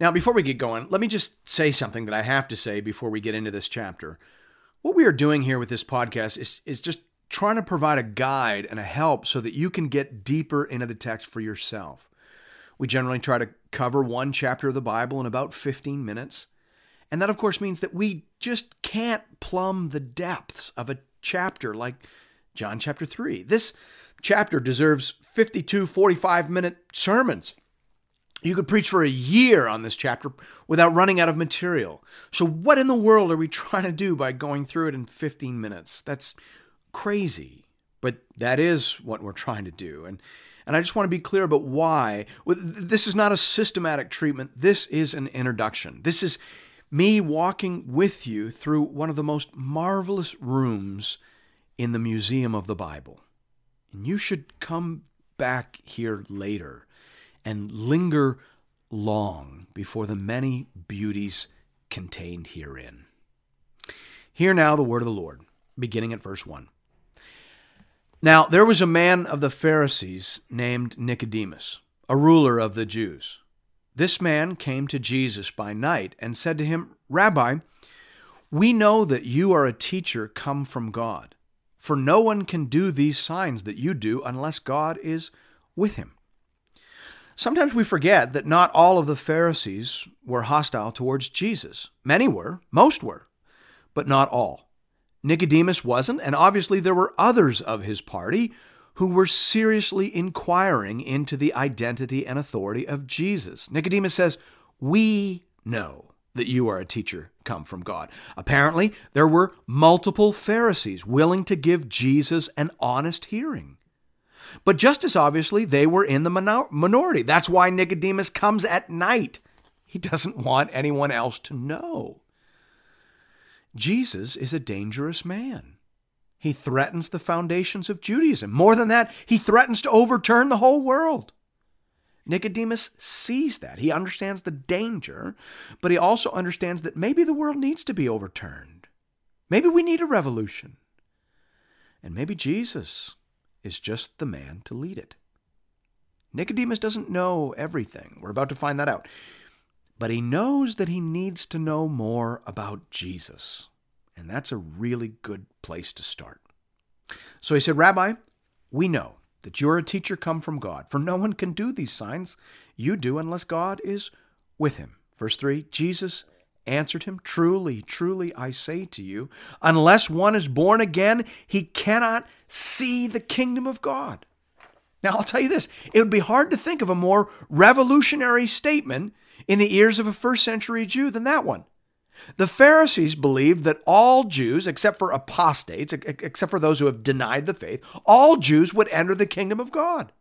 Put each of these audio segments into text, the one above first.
Now, before we get going, let me just say something that I have to say before we get into this chapter. What we are doing here with this podcast is, is just trying to provide a guide and a help so that you can get deeper into the text for yourself. We generally try to cover one chapter of the Bible in about 15 minutes. And that, of course, means that we just can't plumb the depths of a chapter like John chapter 3. This chapter deserves 52 45 minute sermons. You could preach for a year on this chapter without running out of material. So, what in the world are we trying to do by going through it in 15 minutes? That's crazy. But that is what we're trying to do. And, and I just want to be clear about why. This is not a systematic treatment, this is an introduction. This is me walking with you through one of the most marvelous rooms in the Museum of the Bible. And you should come back here later and linger long before the many beauties contained herein. Hear now the word of the Lord, beginning at verse 1. Now there was a man of the Pharisees named Nicodemus, a ruler of the Jews. This man came to Jesus by night and said to him, Rabbi, we know that you are a teacher come from God, for no one can do these signs that you do unless God is with him. Sometimes we forget that not all of the Pharisees were hostile towards Jesus. Many were, most were, but not all. Nicodemus wasn't, and obviously there were others of his party who were seriously inquiring into the identity and authority of Jesus. Nicodemus says, We know that you are a teacher come from God. Apparently, there were multiple Pharisees willing to give Jesus an honest hearing. But just as obviously, they were in the minority. That's why Nicodemus comes at night. He doesn't want anyone else to know. Jesus is a dangerous man. He threatens the foundations of Judaism. More than that, he threatens to overturn the whole world. Nicodemus sees that. He understands the danger, but he also understands that maybe the world needs to be overturned. Maybe we need a revolution. And maybe Jesus is just the man to lead it. Nicodemus doesn't know everything. We're about to find that out. But he knows that he needs to know more about Jesus. And that's a really good place to start. So he said, Rabbi, we know that you're a teacher come from God, for no one can do these signs you do unless God is with him. Verse 3 Jesus answered him, Truly, truly, I say to you, unless one is born again, he cannot see the kingdom of God. Now, I'll tell you this it would be hard to think of a more revolutionary statement in the ears of a first century Jew than that one. The Pharisees believed that all Jews, except for apostates, except for those who have denied the faith, all Jews would enter the kingdom of God.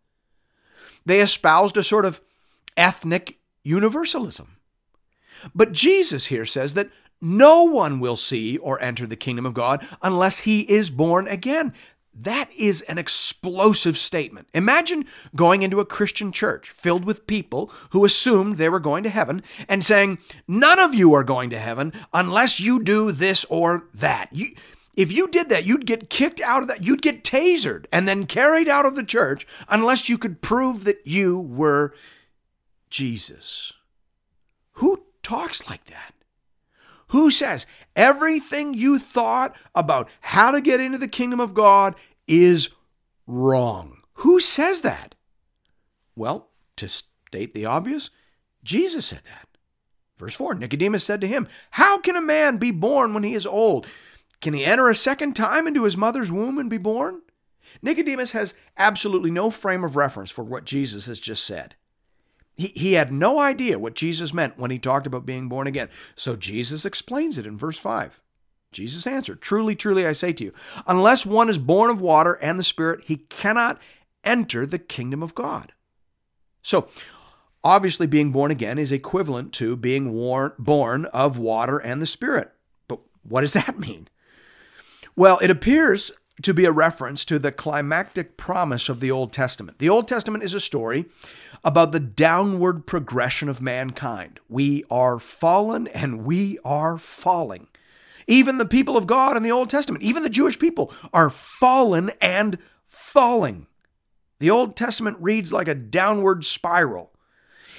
They espoused a sort of ethnic universalism. But Jesus here says that no one will see or enter the kingdom of God unless he is born again. That is an explosive statement. Imagine going into a Christian church filled with people who assumed they were going to heaven and saying, None of you are going to heaven unless you do this or that. You, if you did that, you'd get kicked out of that. You'd get tasered and then carried out of the church unless you could prove that you were Jesus. Who talks like that? Who says everything you thought about how to get into the kingdom of God is wrong? Who says that? Well, to state the obvious, Jesus said that. Verse 4 Nicodemus said to him, How can a man be born when he is old? Can he enter a second time into his mother's womb and be born? Nicodemus has absolutely no frame of reference for what Jesus has just said. He, he had no idea what Jesus meant when he talked about being born again. So Jesus explains it in verse 5. Jesus answered, Truly, truly, I say to you, unless one is born of water and the Spirit, he cannot enter the kingdom of God. So, Obviously, being born again is equivalent to being born of water and the Spirit. But what does that mean? Well, it appears to be a reference to the climactic promise of the Old Testament. The Old Testament is a story about the downward progression of mankind. We are fallen and we are falling. Even the people of God in the Old Testament, even the Jewish people, are fallen and falling. The Old Testament reads like a downward spiral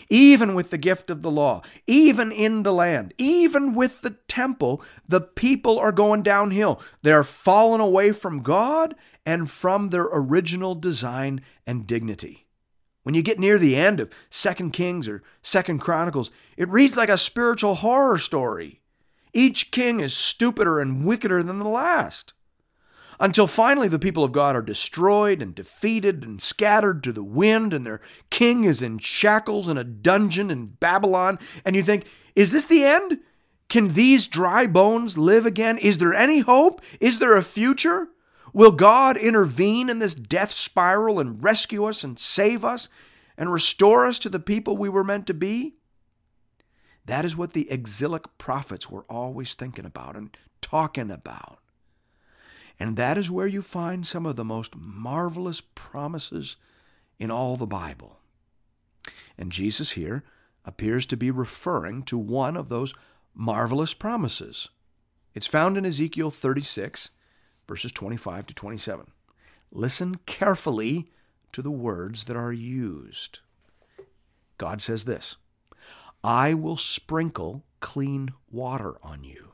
even with the gift of the law, even in the land, even with the temple, the people are going downhill. They're fallen away from God and from their original design and dignity. When you get near the end of 2 Kings or 2 Chronicles, it reads like a spiritual horror story. Each king is stupider and wickeder than the last until finally the people of God are destroyed and defeated and scattered to the wind, and their king is in shackles in a dungeon in Babylon. And you think, is this the end? Can these dry bones live again? Is there any hope? Is there a future? Will God intervene in this death spiral and rescue us and save us and restore us to the people we were meant to be? That is what the exilic prophets were always thinking about and talking about. And that is where you find some of the most marvelous promises in all the Bible. And Jesus here appears to be referring to one of those marvelous promises. It's found in Ezekiel 36, verses 25 to 27. Listen carefully to the words that are used. God says this I will sprinkle clean water on you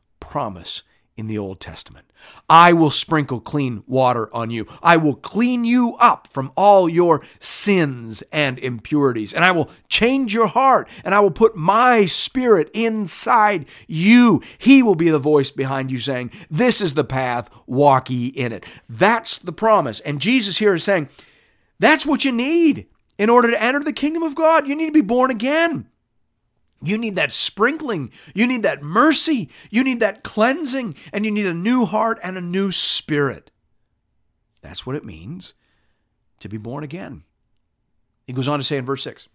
promise in the Old Testament. I will sprinkle clean water on you. I will clean you up from all your sins and impurities. And I will change your heart. And I will put my spirit inside you. He will be the voice behind you saying, This is the path, walk ye in it. That's the promise. And Jesus here is saying, That's what you need in order to enter the kingdom of God. You need to be born again. You need that sprinkling. You need that mercy. You need that cleansing. And you need a new heart and a new spirit. That's what it means to be born again. He goes on to say in verse 6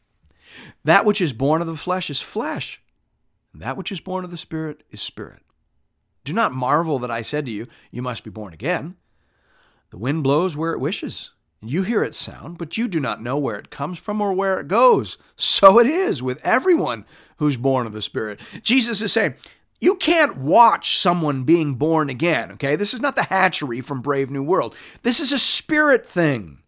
That which is born of the flesh is flesh, and that which is born of the spirit is spirit. Do not marvel that I said to you, You must be born again. The wind blows where it wishes you hear its sound, but you do not know where it comes from or where it goes. So it is with everyone who's born of the Spirit. Jesus is saying, you can't watch someone being born again, okay? This is not the hatchery from Brave New World. This is a spirit thing.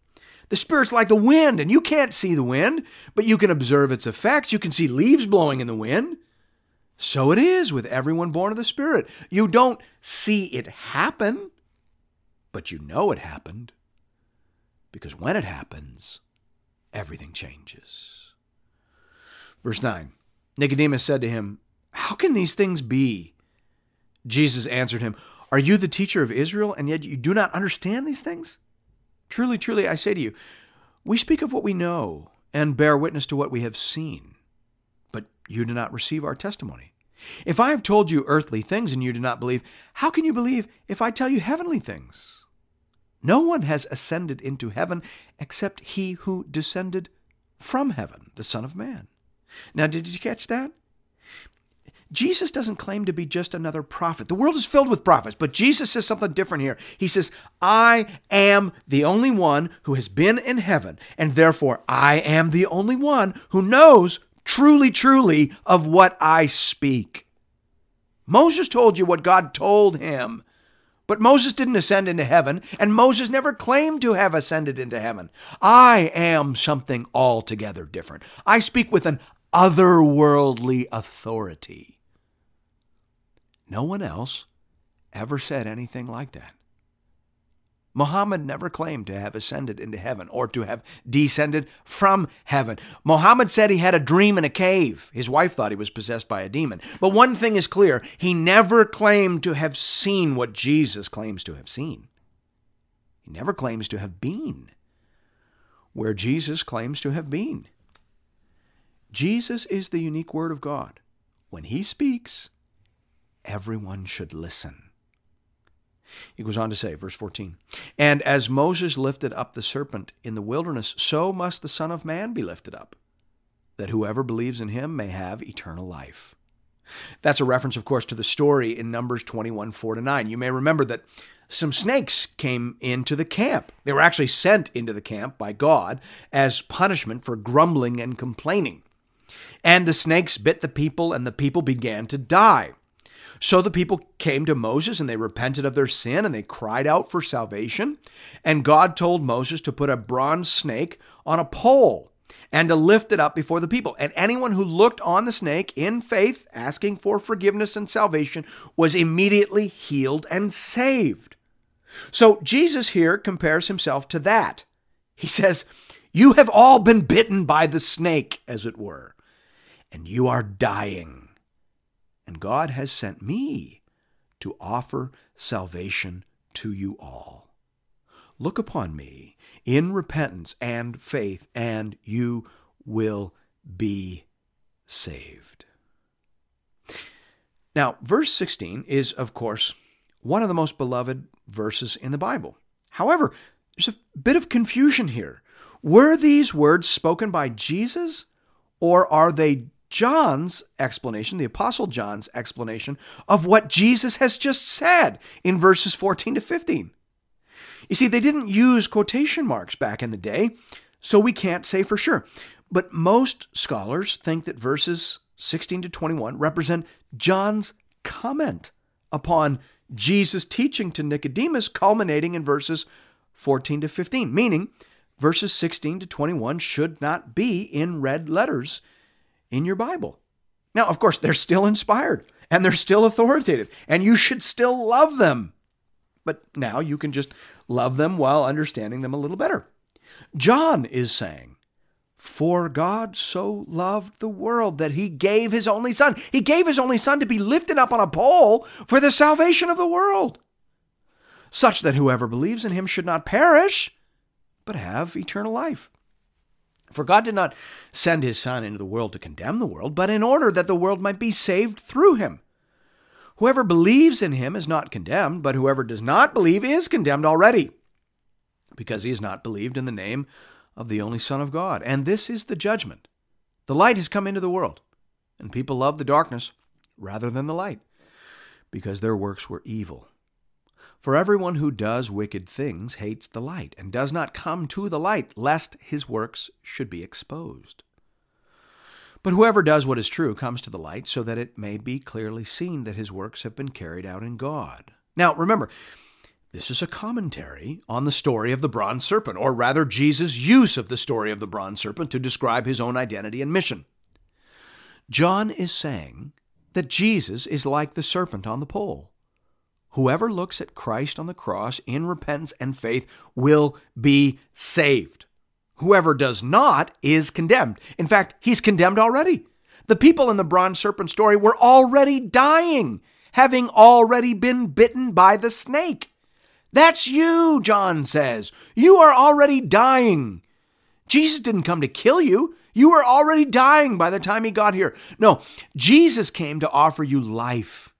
The spirit's like the wind, and you can't see the wind, but you can observe its effects. You can see leaves blowing in the wind. So it is with everyone born of the Spirit. You don't see it happen, but you know it happened. Because when it happens, everything changes. Verse 9 Nicodemus said to him, How can these things be? Jesus answered him, Are you the teacher of Israel, and yet you do not understand these things? Truly, truly, I say to you, we speak of what we know and bear witness to what we have seen, but you do not receive our testimony. If I have told you earthly things and you do not believe, how can you believe if I tell you heavenly things? No one has ascended into heaven except he who descended from heaven, the Son of Man. Now, did you catch that? Jesus doesn't claim to be just another prophet. The world is filled with prophets, but Jesus says something different here. He says, I am the only one who has been in heaven, and therefore I am the only one who knows truly, truly of what I speak. Moses told you what God told him. But Moses didn't ascend into heaven, and Moses never claimed to have ascended into heaven. I am something altogether different. I speak with an otherworldly authority. No one else ever said anything like that. Muhammad never claimed to have ascended into heaven or to have descended from heaven. Muhammad said he had a dream in a cave. His wife thought he was possessed by a demon. But one thing is clear he never claimed to have seen what Jesus claims to have seen. He never claims to have been where Jesus claims to have been. Jesus is the unique Word of God. When He speaks, everyone should listen. He goes on to say, verse 14, And as Moses lifted up the serpent in the wilderness, so must the Son of Man be lifted up, that whoever believes in him may have eternal life. That's a reference, of course, to the story in Numbers 21 4 to 9. You may remember that some snakes came into the camp. They were actually sent into the camp by God as punishment for grumbling and complaining. And the snakes bit the people, and the people began to die. So the people came to Moses and they repented of their sin and they cried out for salvation. And God told Moses to put a bronze snake on a pole and to lift it up before the people. And anyone who looked on the snake in faith, asking for forgiveness and salvation, was immediately healed and saved. So Jesus here compares himself to that. He says, You have all been bitten by the snake, as it were, and you are dying and God has sent me to offer salvation to you all. Look upon me in repentance and faith, and you will be saved. Now, verse 16 is, of course, one of the most beloved verses in the Bible. However, there's a bit of confusion here. Were these words spoken by Jesus, or are they John's explanation, the Apostle John's explanation of what Jesus has just said in verses 14 to 15. You see, they didn't use quotation marks back in the day, so we can't say for sure. But most scholars think that verses 16 to 21 represent John's comment upon Jesus' teaching to Nicodemus, culminating in verses 14 to 15, meaning verses 16 to 21 should not be in red letters in your Bible. Now, of course, they're still inspired and they're still authoritative, and you should still love them. But now you can just love them while understanding them a little better. John is saying, For God so loved the world that he gave his only Son. He gave his only Son to be lifted up on a pole for the salvation of the world, such that whoever believes in him should not perish, but have eternal life. For God did not send his Son into the world to condemn the world, but in order that the world might be saved through him. Whoever believes in him is not condemned, but whoever does not believe is condemned already, because he has not believed in the name of the only Son of God. And this is the judgment. The light has come into the world, and people love the darkness rather than the light, because their works were evil. For everyone who does wicked things hates the light, and does not come to the light, lest his works should be exposed. But whoever does what is true comes to the light, so that it may be clearly seen that his works have been carried out in God. Now, remember, this is a commentary on the story of the bronze serpent, or rather, Jesus' use of the story of the bronze serpent to describe his own identity and mission. John is saying that Jesus is like the serpent on the pole. Whoever looks at Christ on the cross in repentance and faith will be saved. Whoever does not is condemned. In fact, he's condemned already. The people in the bronze serpent story were already dying, having already been bitten by the snake. That's you, John says. You are already dying. Jesus didn't come to kill you. You were already dying by the time he got here. No, Jesus came to offer you life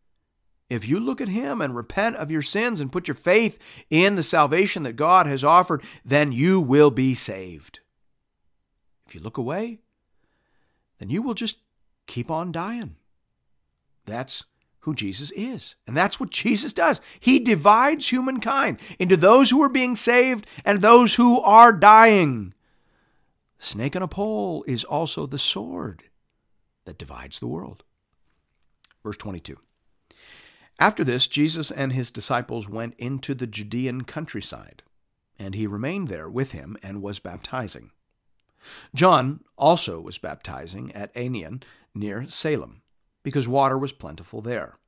if you look at Him and repent of your sins and put your faith in the salvation that God has offered, then you will be saved. If you look away, then you will just keep on dying. That's who Jesus is. And that's what Jesus does. He divides humankind into those who are being saved and those who are dying. Snake on a pole is also the sword that divides the world. Verse 22. After this, Jesus and his disciples went into the Judean countryside, and he remained there with him and was baptizing. John also was baptizing at Aenon near Salim, because water was plentiful there,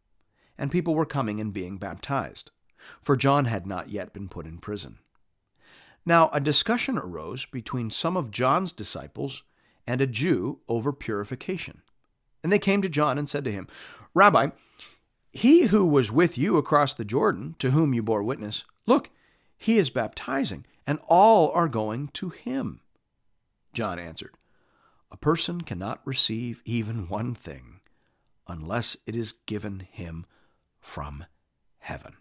and people were coming and being baptized. for John had not yet been put in prison. Now, a discussion arose between some of John's disciples and a Jew over purification. And they came to John and said to him, Rabbi, he who was with you across the Jordan, to whom you bore witness, look, he is baptizing, and all are going to him. John answered, A person cannot receive even one thing unless it is given him from heaven.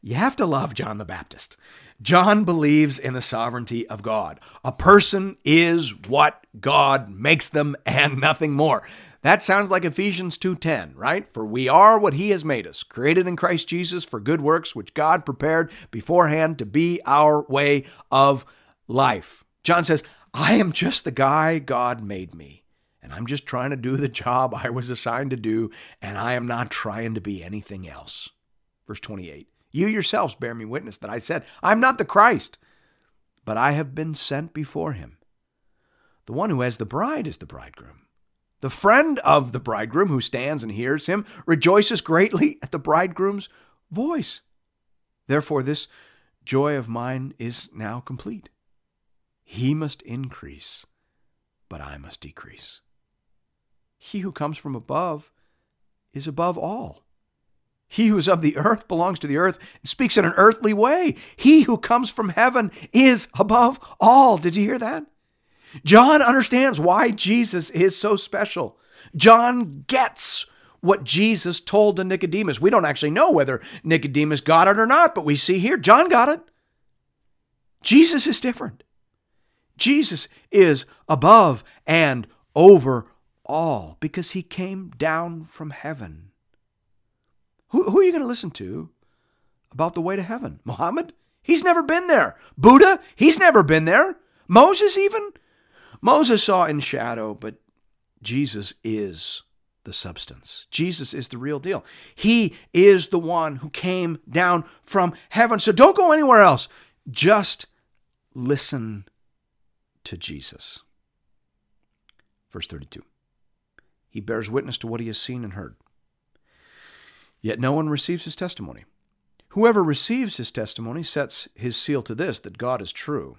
You have to love John the Baptist. John believes in the sovereignty of God. A person is what God makes them and nothing more. That sounds like Ephesians 2:10, right? For we are what he has made us, created in Christ Jesus for good works which God prepared beforehand to be our way of life. John says, "I am just the guy God made me, and I'm just trying to do the job I was assigned to do, and I am not trying to be anything else." Verse 28. You yourselves bear me witness that I said, I'm not the Christ, but I have been sent before him. The one who has the bride is the bridegroom. The friend of the bridegroom who stands and hears him rejoices greatly at the bridegroom's voice. Therefore, this joy of mine is now complete. He must increase, but I must decrease. He who comes from above is above all. He who is of the earth belongs to the earth and speaks in an earthly way. He who comes from heaven is above all. Did you hear that? John understands why Jesus is so special. John gets what Jesus told to Nicodemus. We don't actually know whether Nicodemus got it or not, but we see here John got it. Jesus is different. Jesus is above and over all because he came down from heaven. Who, who are you going to listen to about the way to heaven? Muhammad? He's never been there. Buddha? He's never been there. Moses, even? Moses saw in shadow, but Jesus is the substance. Jesus is the real deal. He is the one who came down from heaven. So don't go anywhere else. Just listen to Jesus. Verse 32. He bears witness to what he has seen and heard. Yet no one receives his testimony. Whoever receives his testimony sets his seal to this that God is true.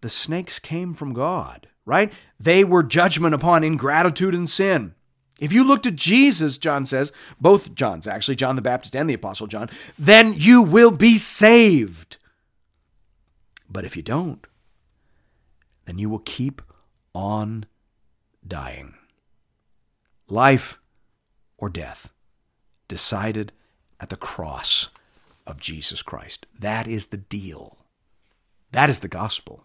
the snakes came from God, right? They were judgment upon ingratitude and sin. If you look to Jesus, John says, both Johns actually, John the Baptist and the Apostle John, then you will be saved. But if you don't, then you will keep on dying. Life or death decided at the cross of Jesus Christ. That is the deal. That is the gospel.